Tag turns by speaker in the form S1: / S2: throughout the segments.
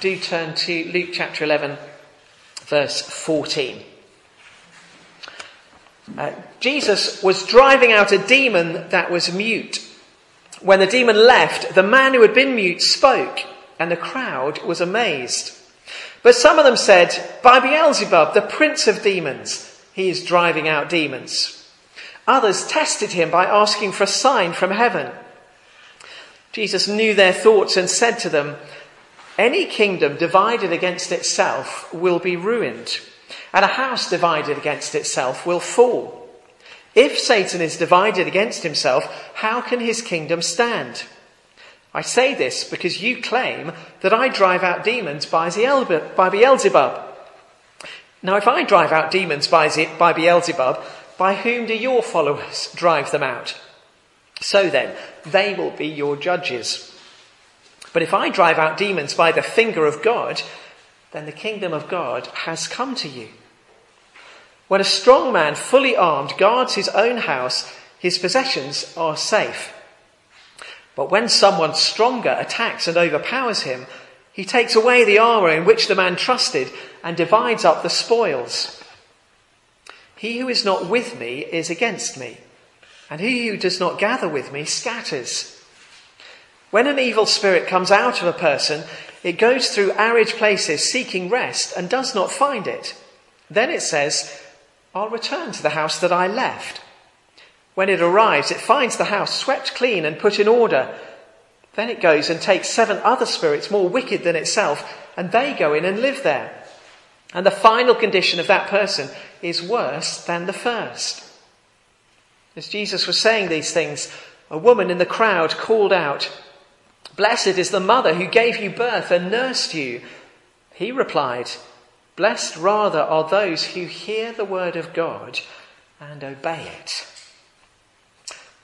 S1: do turn to Luke chapter 11, verse 14. Uh, Jesus was driving out a demon that was mute. When the demon left, the man who had been mute spoke, and the crowd was amazed. But some of them said, By Beelzebub, the prince of demons, he is driving out demons. Others tested him by asking for a sign from heaven. Jesus knew their thoughts and said to them, Any kingdom divided against itself will be ruined and a house divided against itself will fall. If Satan is divided against himself, how can his kingdom stand? I say this because you claim that I drive out demons by Beelzebub. Now, if I drive out demons by Beelzebub, by whom do your followers drive them out? So then, they will be your judges. But if I drive out demons by the finger of God, then the kingdom of God has come to you. When a strong man, fully armed, guards his own house, his possessions are safe. But when someone stronger attacks and overpowers him, he takes away the armour in which the man trusted and divides up the spoils. He who is not with me is against me, and he who does not gather with me scatters. When an evil spirit comes out of a person, it goes through arid places seeking rest and does not find it. Then it says, I'll return to the house that I left. When it arrives, it finds the house swept clean and put in order. Then it goes and takes seven other spirits more wicked than itself, and they go in and live there. And the final condition of that person is worse than the first. As Jesus was saying these things, a woman in the crowd called out, Blessed is the mother who gave you birth and nursed you. He replied, Blessed rather are those who hear the word of God and obey it.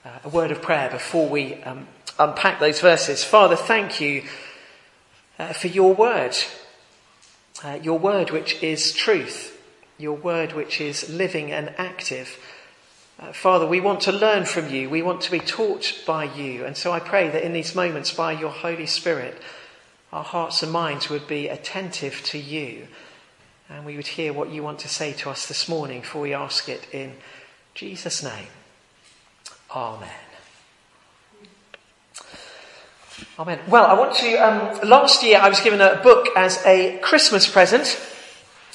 S1: Uh, a word of prayer before we um, unpack those verses. Father, thank you uh, for your word. Uh, your word which is truth. Your word which is living and active. Uh, Father, we want to learn from you. We want to be taught by you. And so I pray that in these moments, by your Holy Spirit, our hearts and minds would be attentive to you and we would hear what you want to say to us this morning, for we ask it in Jesus' name. Amen. Amen. Well, I want to. Um, last year, I was given a book as a Christmas present.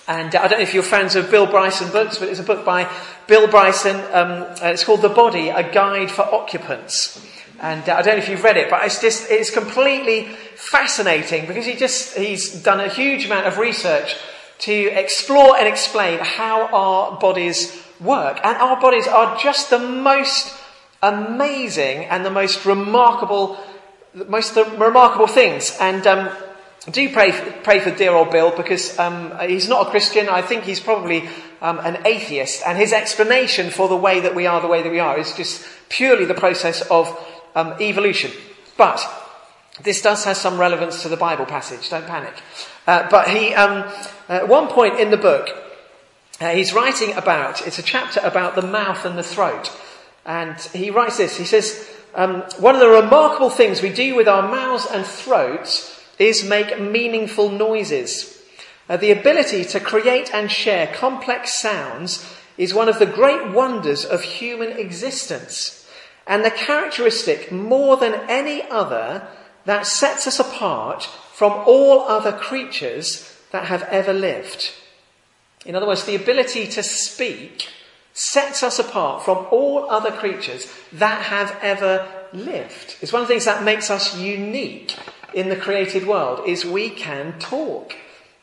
S1: And uh, I don't know if you're fans of Bill Bryson books, but it's a book by Bill Bryson. Um, it's called The Body, A Guide for Occupants. And uh, I don't know if you've read it, but it's just, it's completely fascinating because he just, he's done a huge amount of research to explore and explain how our bodies work. And our bodies are just the most amazing and the most remarkable, most the remarkable things. And um, do pray for, pray for dear old Bill because um, he's not a Christian. I think he's probably um, an atheist. And his explanation for the way that we are the way that we are is just purely the process of um, evolution. But this does have some relevance to the Bible passage. Don't panic. Uh, but he, um, at one point in the book, uh, he's writing about, it's a chapter about the mouth and the throat. And he writes this, he says, um, one of the remarkable things we do with our mouths and throats is make meaningful noises. Uh, the ability to create and share complex sounds is one of the great wonders of human existence. And the characteristic more than any other that sets us apart from all other creatures that have ever lived. In other words, the ability to speak sets us apart from all other creatures that have ever lived. It's one of the things that makes us unique in the created world is we can talk.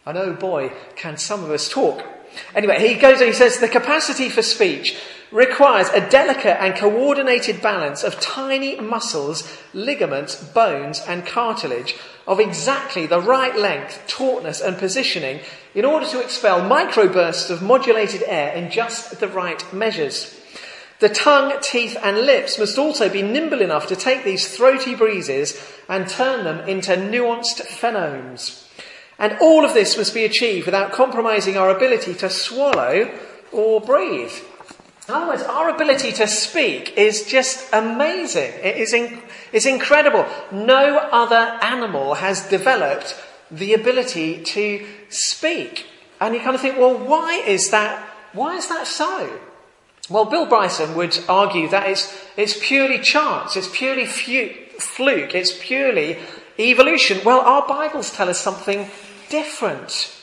S1: And oh boy, can some of us talk. Anyway, he goes and he says the capacity for speech requires a delicate and coordinated balance of tiny muscles, ligaments, bones, and cartilage of exactly the right length, tautness, and positioning in order to expel microbursts of modulated air in just the right measures. The tongue, teeth, and lips must also be nimble enough to take these throaty breezes and turn them into nuanced phonemes. And all of this must be achieved without compromising our ability to swallow or breathe. In other words, our ability to speak is just amazing. It is in, it's incredible. No other animal has developed the ability to speak. And you kind of think, well, why is that, why is that so? Well, Bill Bryson would argue that it's, it's purely chance, it's purely fu- fluke, it's purely evolution. Well, our Bibles tell us something different.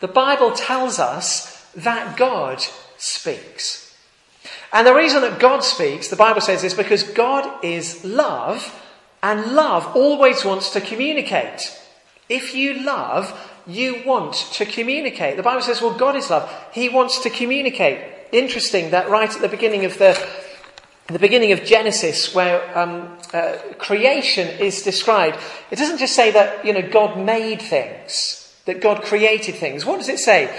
S1: The Bible tells us that God speaks. And the reason that God speaks, the Bible says, is because God is love, and love always wants to communicate. If you love, you want to communicate. The Bible says, well, God is love. He wants to communicate. Interesting that right at the beginning of the, the beginning of Genesis, where um, uh, creation is described, it doesn't just say that, you know, God made things, that God created things. What does it say?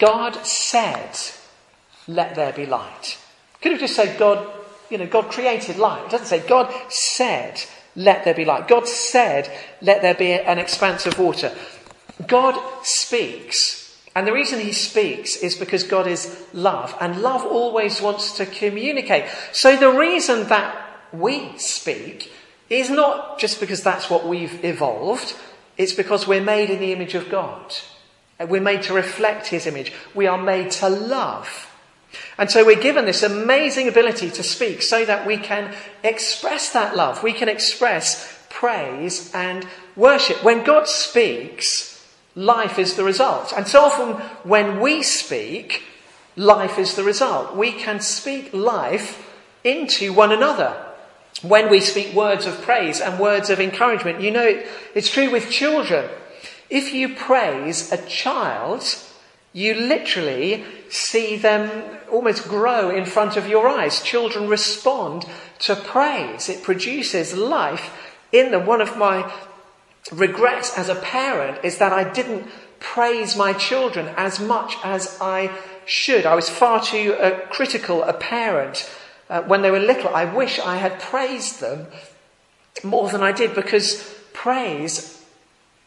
S1: God said, let there be light. Could have just said God, you know, God created light. It doesn't say God said, let there be light. God said, let there be an expanse of water. God speaks. And the reason he speaks is because God is love. And love always wants to communicate. So the reason that we speak is not just because that's what we've evolved. It's because we're made in the image of God. We're made to reflect his image. We are made to love. And so we're given this amazing ability to speak so that we can express that love. We can express praise and worship. When God speaks, life is the result. And so often when we speak, life is the result. We can speak life into one another. When we speak words of praise and words of encouragement, you know, it's true with children. If you praise a child, you literally see them almost grow in front of your eyes. Children respond to praise. It produces life in them. One of my regrets as a parent is that I didn't praise my children as much as I should. I was far too uh, critical a parent uh, when they were little. I wish I had praised them more than I did because praise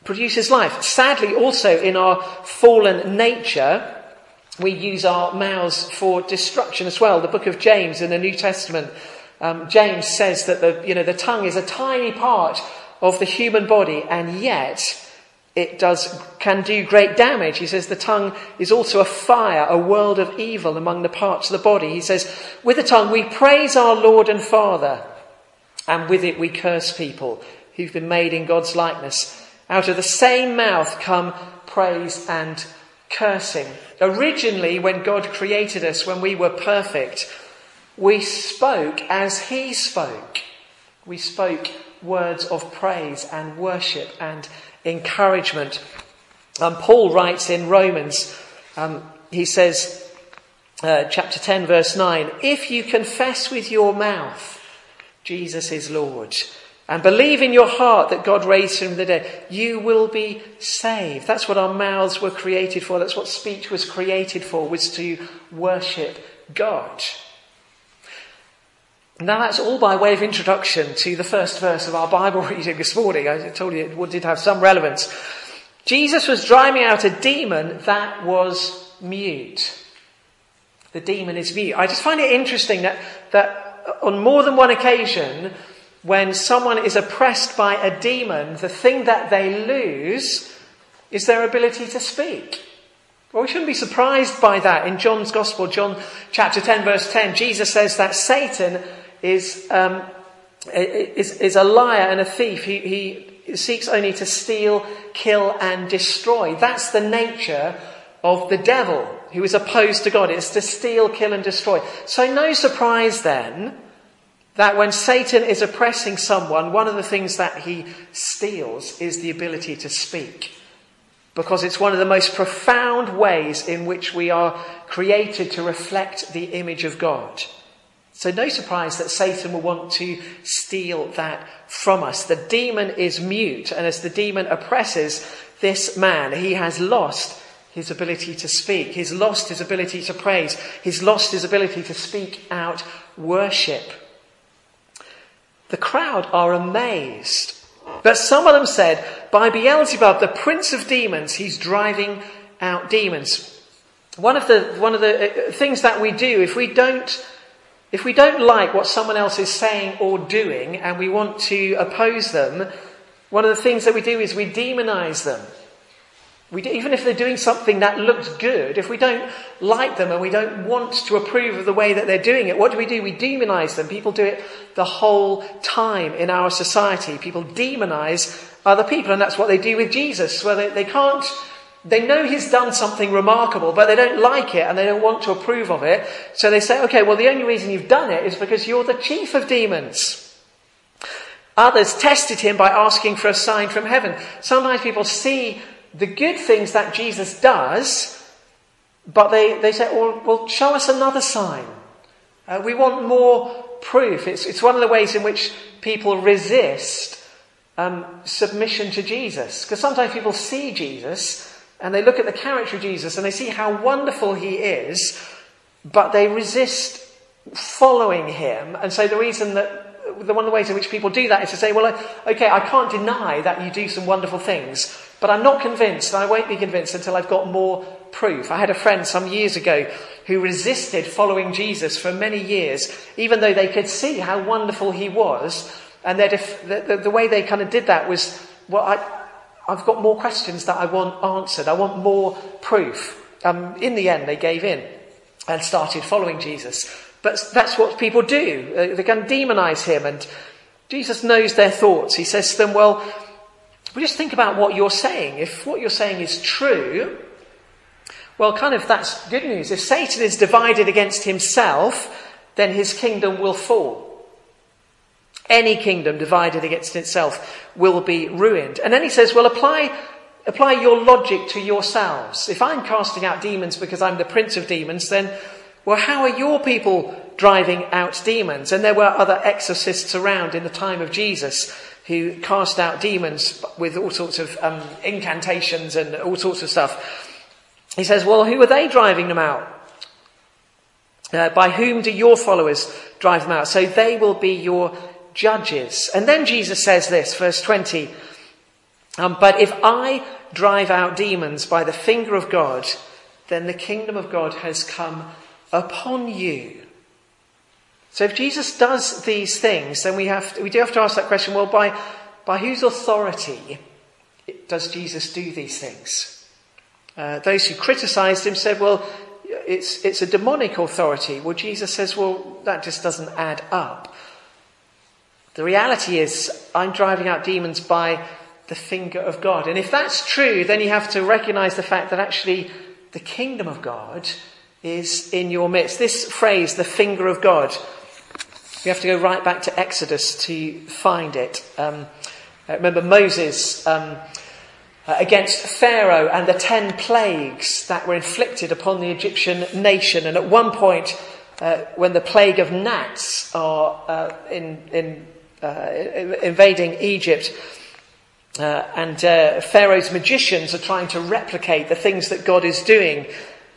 S1: produces life. Sadly, also in our fallen nature, we use our mouths for destruction as well. The book of James in the New Testament, um, James says that the, you know, the tongue is a tiny part of the human body and yet it does, can do great damage. He says the tongue is also a fire, a world of evil among the parts of the body. He says, with the tongue we praise our Lord and Father and with it we curse people who've been made in God's likeness. Out of the same mouth come praise and cursing. Originally, when God created us, when we were perfect, we spoke as He spoke. We spoke words of praise and worship and encouragement. Um, Paul writes in Romans, um, he says, uh, chapter 10, verse 9, if you confess with your mouth Jesus is Lord and believe in your heart that God raised him from the dead, you will be saved. That's what our mouths were created for. That's what speech was created for, was to worship God. Now that's all by way of introduction to the first verse of our Bible reading this morning. I told you it did have some relevance. Jesus was driving out a demon that was mute. The demon is mute. I just find it interesting that, that on more than one occasion, when someone is oppressed by a demon, the thing that they lose is their ability to speak. Well, we shouldn't be surprised by that. In John's Gospel, John chapter 10, verse 10, Jesus says that Satan is, um, is, is a liar and a thief. He, he seeks only to steal, kill, and destroy. That's the nature of the devil, who is opposed to God. It's to steal, kill, and destroy. So, no surprise then that when Satan is oppressing someone, one of the things that he steals is the ability to speak. Because it's one of the most profound ways in which we are created to reflect the image of God. So no surprise that Satan will want to steal that from us. The demon is mute, and as the demon oppresses this man, he has lost his ability to speak. He's lost his ability to praise. He's lost his ability to speak out worship. The crowd are amazed. But some of them said, by Beelzebub, the prince of demons, he's driving out demons. One of the, one of the uh, things that we do, if we don't, if we don't like what someone else is saying or doing and we want to oppose them, One of the things that we do is we demonize them. We do, even if they're doing something that looks good, if we don't like them and we don't want to approve of the way that they're doing it, what do we do? We demonize them. People do it the whole time in our society. People demonize other people, and that's what they do with Jesus, where they, they can't, they know he's done something remarkable, but they don't like it and they don't want to approve of it. So they say, okay, well, the only reason you've done it is because you're the chief of demons. Others tested him by asking for a sign from heaven. Sometimes people see the good things that Jesus does, but they, they say, well, well show us another sign. Uh, we want more proof. It's, it's one of the ways in which people resist um, submission to Jesus. Because sometimes people see Jesus and they look at the character of Jesus and they see how wonderful he is, but they resist following him. And so the reason that the one of the ways in which people do that is to say, well, uh, okay, I can't deny that you do some wonderful things, but I'm not convinced, and I won't be convinced until I've got more proof. I had a friend some years ago who resisted following Jesus for many years, even though they could see how wonderful he was. And if, the, the, the, way they kind of did that was, well, I, I've got more questions that I want answered. I want more proof. Um, in the end, they gave in and started following Jesus. But that's what people do. Uh, they can demonize him, and Jesus knows their thoughts. He says to them, Well, we just think about what you're saying. If what you're saying is true, well, kind of that's good news. If Satan is divided against himself, then his kingdom will fall. Any kingdom divided against itself will be ruined. And then he says, well, apply, apply your logic to yourselves. If I'm casting out demons because I'm the prince of demons, then well, how are your people driving out demons? And there were other exorcists around in the time of Jesus who cast out demons with all sorts of um, incantations and all sorts of stuff. He says, well, who are they driving them out? Uh, by whom do your followers drive them out? So they will be your judges. And then Jesus says this, verse 20. Um, but if I drive out demons by the finger of God, then the kingdom of God has come upon you. So if Jesus does these things, then we have to, we do have to ask that question, well, by, by whose authority does Jesus do these things? Uh, those who criticized him said, well, it's, it's a demonic authority. Well, Jesus says, well, that just doesn't add up. The reality is, I'm driving out demons by the finger of God. And if that's true, then you have to recognize the fact that actually the kingdom of God is in your midst. This phrase, the finger of God, you have to go right back to Exodus to find it. Um, remember Moses um, uh, against Pharaoh and the ten plagues that were inflicted upon the Egyptian nation. And at one point, uh, when the plague of gnats are uh, in, in, uh, invading Egypt, uh, and uh, Pharaoh's magicians are trying to replicate the things that God is doing.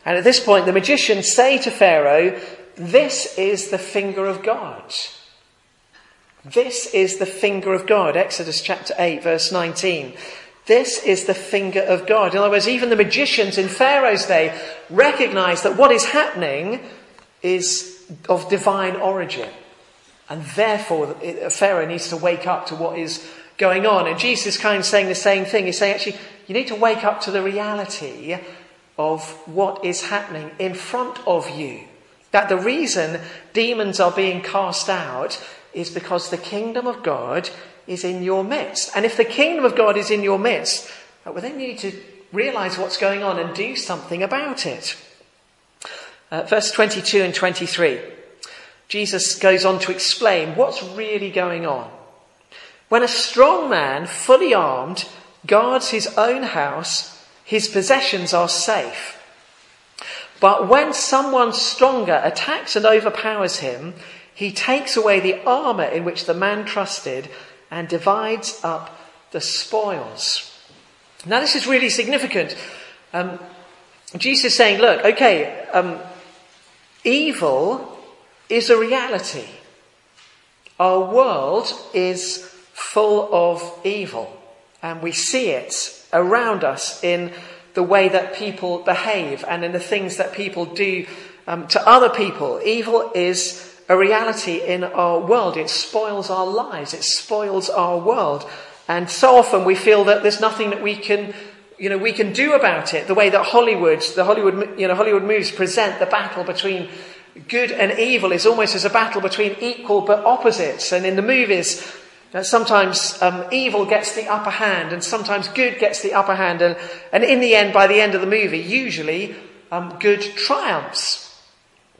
S1: And at this point, the magicians say to Pharaoh, This is the finger of God. This is the finger of God. Exodus chapter 8, verse 19. This is the finger of God. In other words, even the magicians in Pharaoh's day recognize that what is happening is of divine origin. And therefore, Pharaoh needs to wake up to what is going on. And Jesus is kind of saying the same thing. He's saying, actually, you need to wake up to the reality of what is happening in front of you. That the reason demons are being cast out is because the kingdom of God is in your midst. And if the kingdom of God is in your midst, well, then you need to realize what's going on and do something about it. Uh, verse 22 and 23. Jesus goes on to explain what's really going on. When a strong man, fully armed, guards his own house, his possessions are safe. But when someone stronger attacks and overpowers him, he takes away the armour in which the man trusted and divides up the spoils. Now, this is really significant. Um, Jesus is saying, look, okay, um, evil is a reality. Our world is full of evil, and we see it around us in the way that people behave and in the things that people do um, to other people. Evil is a reality in our world. It spoils our lives. It spoils our world. And so often we feel that there's nothing that we can, you know, we can do about it. The way that Hollywood, the Hollywood, you know, Hollywood movies present the battle between good and evil is almost as a battle between equal but opposites. And in the movies, uh, sometimes um, evil gets the upper hand and sometimes good gets the upper hand. And, and in the end, by the end of the movie, usually um, good triumphs.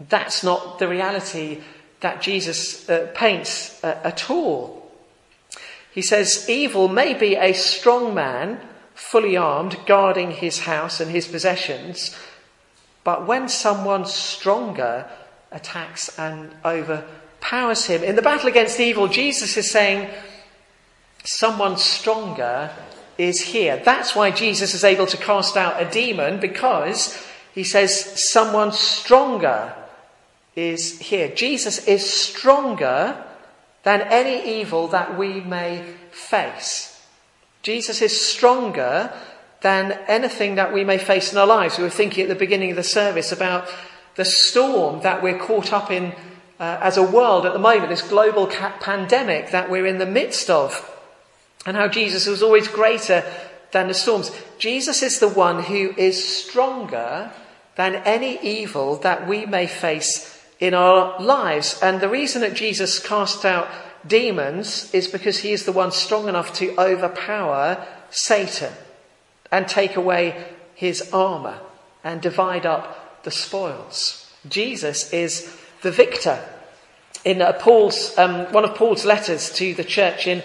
S1: That's not the reality that Jesus uh, paints uh, at all. He says, Evil may be a strong man, fully armed, guarding his house and his possessions, but when someone stronger attacks and overpowers him, in the battle against evil, Jesus is saying, Someone stronger is here. That's why Jesus is able to cast out a demon because he says, Someone stronger is here. Jesus is stronger than any evil that we may face. Jesus is stronger than anything that we may face in our lives. We were thinking at the beginning of the service about the storm that we're caught up in uh, as a world at the moment, this global ca- pandemic that we're in the midst of, and how Jesus was always greater than the storms. Jesus is the one who is stronger than any evil that we may face in our lives. And the reason that Jesus cast out demons is because he is the one strong enough to overpower Satan and take away his armour and divide up the spoils. Jesus is the victor. In uh, Paul's, um, one of Paul's letters to the church in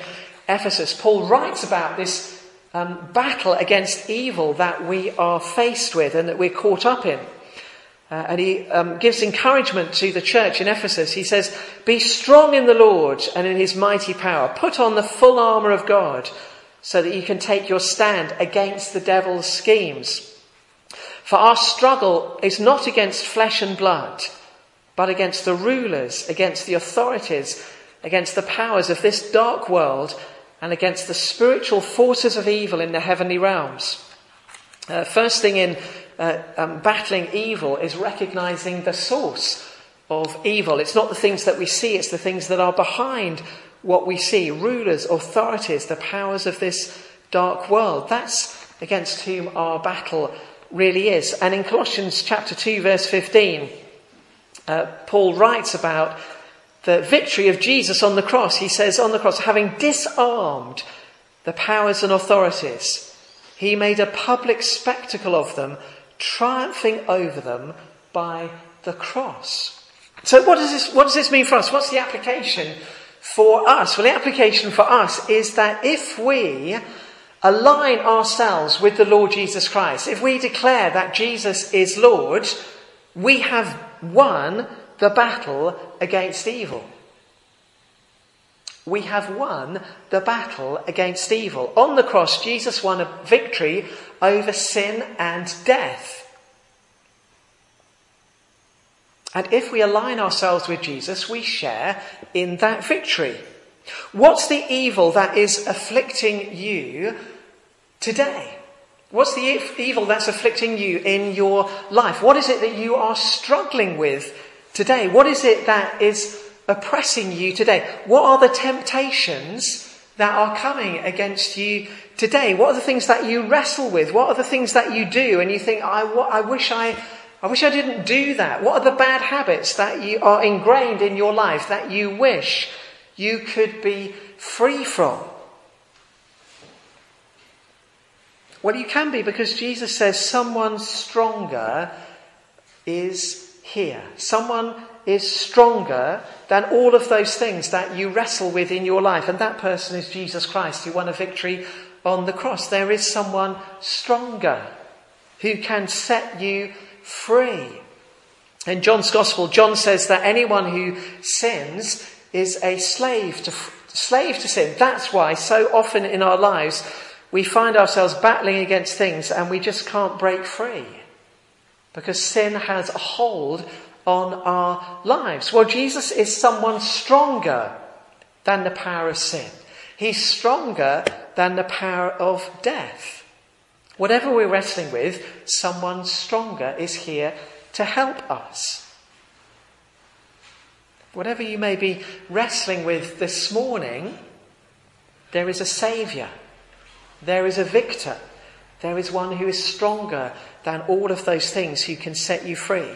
S1: Ephesus, Paul writes about this um, battle against evil that we are faced with and that we're caught up in. Uh, and he um, gives encouragement to the church in Ephesus. He says, Be strong in the Lord and in his mighty power. Put on the full armour of God so that you can take your stand against the devil's schemes. For our struggle is not against flesh and blood, but against the rulers, against the authorities, against the powers of this dark world, and against the spiritual forces of evil in the heavenly realms. Uh, first thing in uh, um, battling evil is recognizing the source of evil. It's not the things that we see, it's the things that are behind what we see rulers, authorities, the powers of this dark world. That's against whom our battle really is. And in Colossians chapter 2, verse 15, uh, Paul writes about the victory of Jesus on the cross. He says, on the cross, having disarmed the powers and authorities, he made a public spectacle of them triumphing over them by the cross. So what does this, what does this mean for us? What's the application for us? Well, the application for us is that if we align ourselves with the Lord Jesus Christ, if we declare that Jesus is Lord, we have won the battle against evil. We have won the battle against evil. On the cross, Jesus won a victory over sin and death. And if we align ourselves with Jesus, we share in that victory. What's the evil that is afflicting you today? What's the evil that's afflicting you in your life? What is it that you are struggling with today? What is it that is oppressing you today? What are the temptations that are coming against you today? What are the things that you wrestle with? What are the things that you do and you think, I, I wish I, I wish I didn't do that. What are the bad habits that you are ingrained in your life that you wish you could be free from? Well, you can be because Jesus says someone stronger is here. Someone is stronger than all of those things that you wrestle with in your life. And that person is Jesus Christ who won a victory on the cross. There is someone stronger who can set you free. In John's Gospel, John says that anyone who sins is a slave to, slave to sin. That's why so often in our lives we find ourselves battling against things and we just can't break free. Because sin has a hold on our lives. Well, Jesus is someone stronger than the power of sin. He's stronger than the power of death. Whatever we're wrestling with, someone stronger is here to help us. Whatever you may be wrestling with this morning, There is a Saviour. There is a victor. There is one who is stronger than all of those things who can set you free.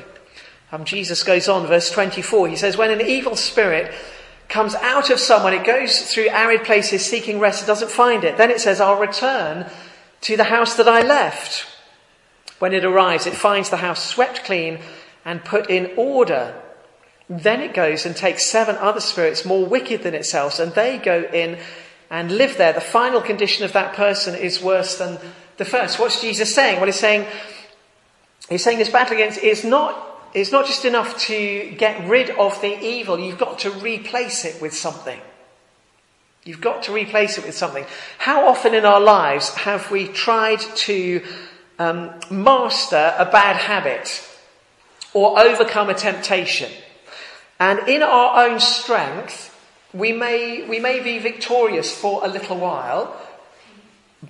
S1: Um, Jesus goes on, verse 24. He says, When an evil spirit comes out of someone, it goes through arid places seeking rest, it doesn't find it. Then it says, I'll return to the house that I left. When it arrives, it finds the house swept clean and put in order. Then it goes and takes seven other spirits more wicked than itself, and they go in and live there. The final condition of that person is worse than the first. What's Jesus saying? Well, he's saying, he's saying this battle against is not it's not just enough to get rid of the evil, you've got to replace it with something. You've got to replace it with something. How often in our lives have we tried to um, master a bad habit or overcome a temptation? And in our own strength, we may, we may be victorious for a little while,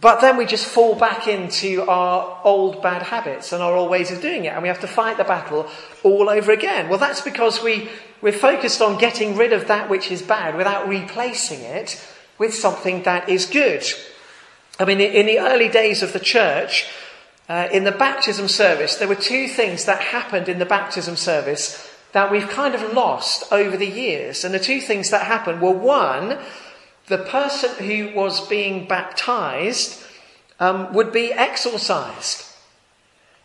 S1: but then we just fall back into our old bad habits and our old ways of doing it, and we have to fight the battle all over again. Well, that's because we, we're focused on getting rid of that which is bad without replacing it with something that is good. I mean, in the early days of the church, uh, in the baptism service, there were two things that happened in the baptism service that we've kind of lost over the years. And the two things that happened were one, the person who was being baptized um, would be exorcised.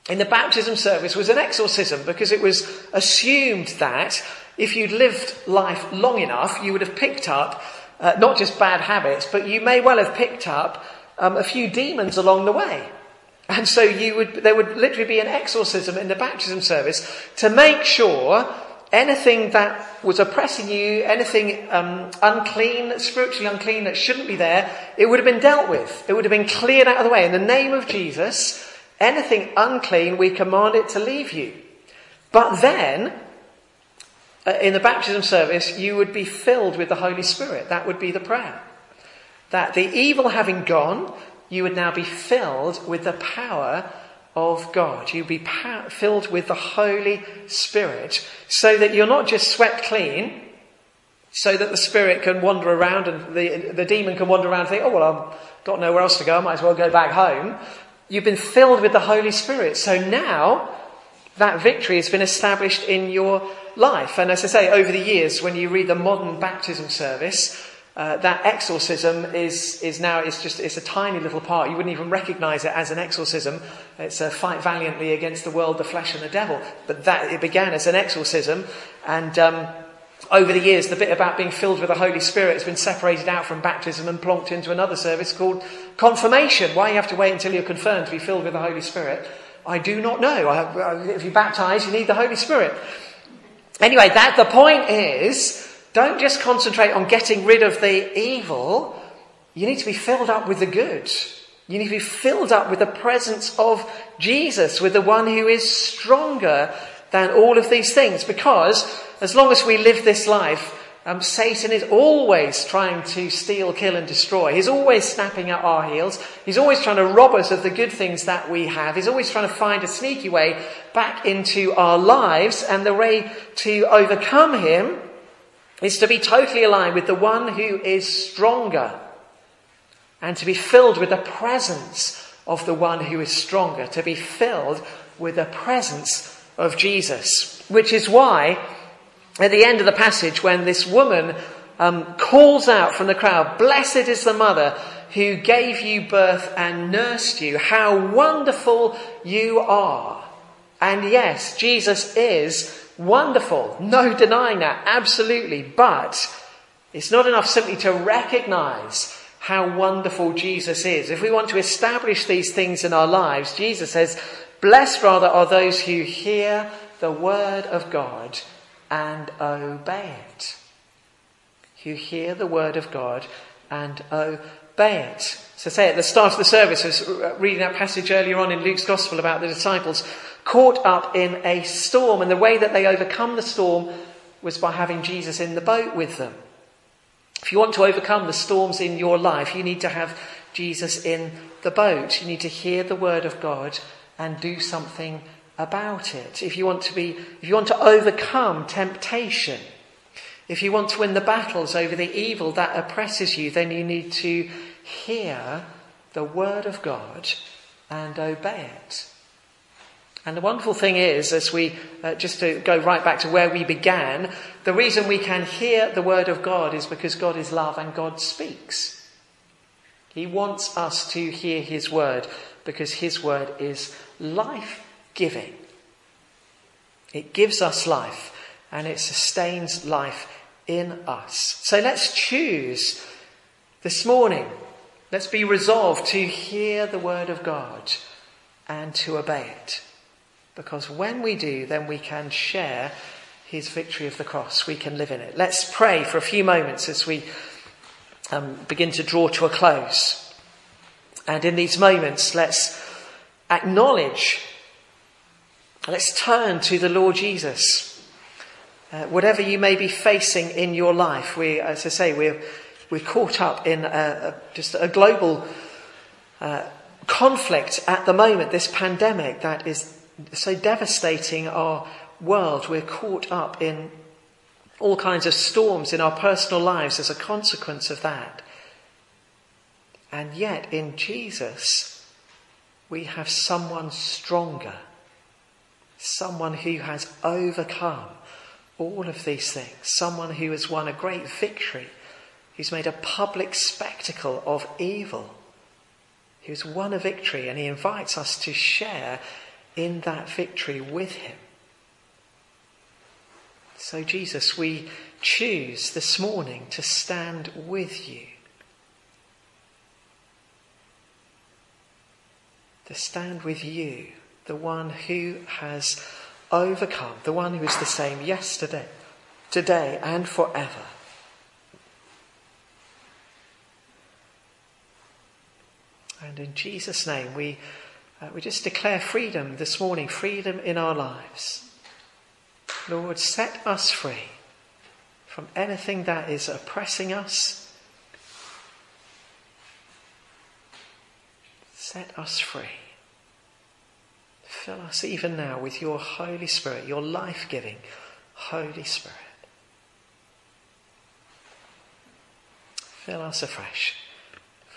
S1: In the baptism service was an exorcism because it was assumed that if you'd lived life long enough, you would have picked up uh, not just bad habits, but you may well have picked up um, a few demons along the way. And so you would, there would literally be an exorcism in the baptism service to make sure anything that was oppressing you, anything um, unclean, spiritually unclean that shouldn't be there, it would have been dealt with. It would have been cleared out of the way. In the name of Jesus, anything unclean, we command it to leave you. But then, uh, in the baptism service, you would be filled with the Holy Spirit. That would be the prayer. That the evil having gone, you would now be filled with the power of God. You'd be filled with the Holy Spirit so that you're not just swept clean, so that the Spirit can wander around and the, the demon can wander around and think, oh, well, I've got nowhere else to go. I might as well go back home. You've been filled with the Holy Spirit. So now that victory has been established in your life. And as I say, over the years, when you read the modern baptism service, uh, that exorcism is, is now it's just it's a tiny little part. You wouldn't even recognize it as an exorcism. It's a fight valiantly against the world, the flesh, and the devil. But that it began as an exorcism, and um, over the years, the bit about being filled with the Holy Spirit has been separated out from baptism and plonked into another service called confirmation. Why you have to wait until you're confirmed to be filled with the Holy Spirit, I do not know. Have, if you baptize, you need the Holy Spirit. Anyway, that the point is don't just concentrate on getting rid of the evil. You need to be filled up with the good. You need to be filled up with the presence of Jesus, with the one who is stronger than all of these things. Because as long as we live this life, um, Satan is always trying to steal, kill, and destroy. He's always snapping at our heels. He's always trying to rob us of the good things that we have. He's always trying to find a sneaky way back into our lives. And the way to overcome him is to be totally aligned with the one who is stronger and to be filled with the presence of the one who is stronger, to be filled with the presence of Jesus. Which is why, at the end of the passage, when this woman um, calls out from the crowd, Blessed is the mother who gave you birth and nursed you. How wonderful you are. And yes, Jesus is Wonderful. No denying that. Absolutely. But it's not enough simply to recognize how wonderful Jesus is. If we want to establish these things in our lives, Jesus says, Blessed rather are those who hear the word of God and obey it. Who hear the word of God and obey it. So say at the start of the service, I was reading that passage earlier on in Luke's Gospel about the disciples caught up in a storm, and the way that they overcome the storm was by having Jesus in the boat with them. If you want to overcome the storms in your life, you need to have Jesus in the boat. You need to hear the word of God and do something about it. If you want to be, if you want to overcome temptation, If you want to win the battles over the evil that oppresses you, then you need to hear the word of God and obey it. And the wonderful thing is, as we, uh, just to go right back to where we began, the reason we can hear the word of God is because God is love and God speaks. He wants us to hear his word because his word is life giving. It gives us life and it sustains life in us. So let's choose this morning. Let's be resolved to hear the word of God and to obey it. Because when we do, then we can share his victory of the cross. We can live in it. Let's pray for a few moments as we um, begin to draw to a close. And in these moments, let's acknowledge, let's turn to the Lord Jesus. Uh, whatever you may be facing in your life, we, as I say, we're, we're caught up in a, a, just a global uh, conflict at the moment, this pandemic that is so devastating our world. We're caught up in all kinds of storms in our personal lives as a consequence of that. And yet, in Jesus, we have someone stronger, someone who has overcome all of these things, someone who has won a great victory, who's made a public spectacle of evil, who's won a victory, and he invites us to share in that victory with him. So, Jesus, we choose this morning to stand with you. To stand with you, the one who has overcome, the one who is the same yesterday, today, and forever. And in Jesus' name, we uh, we just declare freedom this morning, freedom in our lives. Lord, set us free from anything that is oppressing us. Set us free. Fill us even now with your Holy Spirit, your life giving Holy Spirit. Fill us afresh,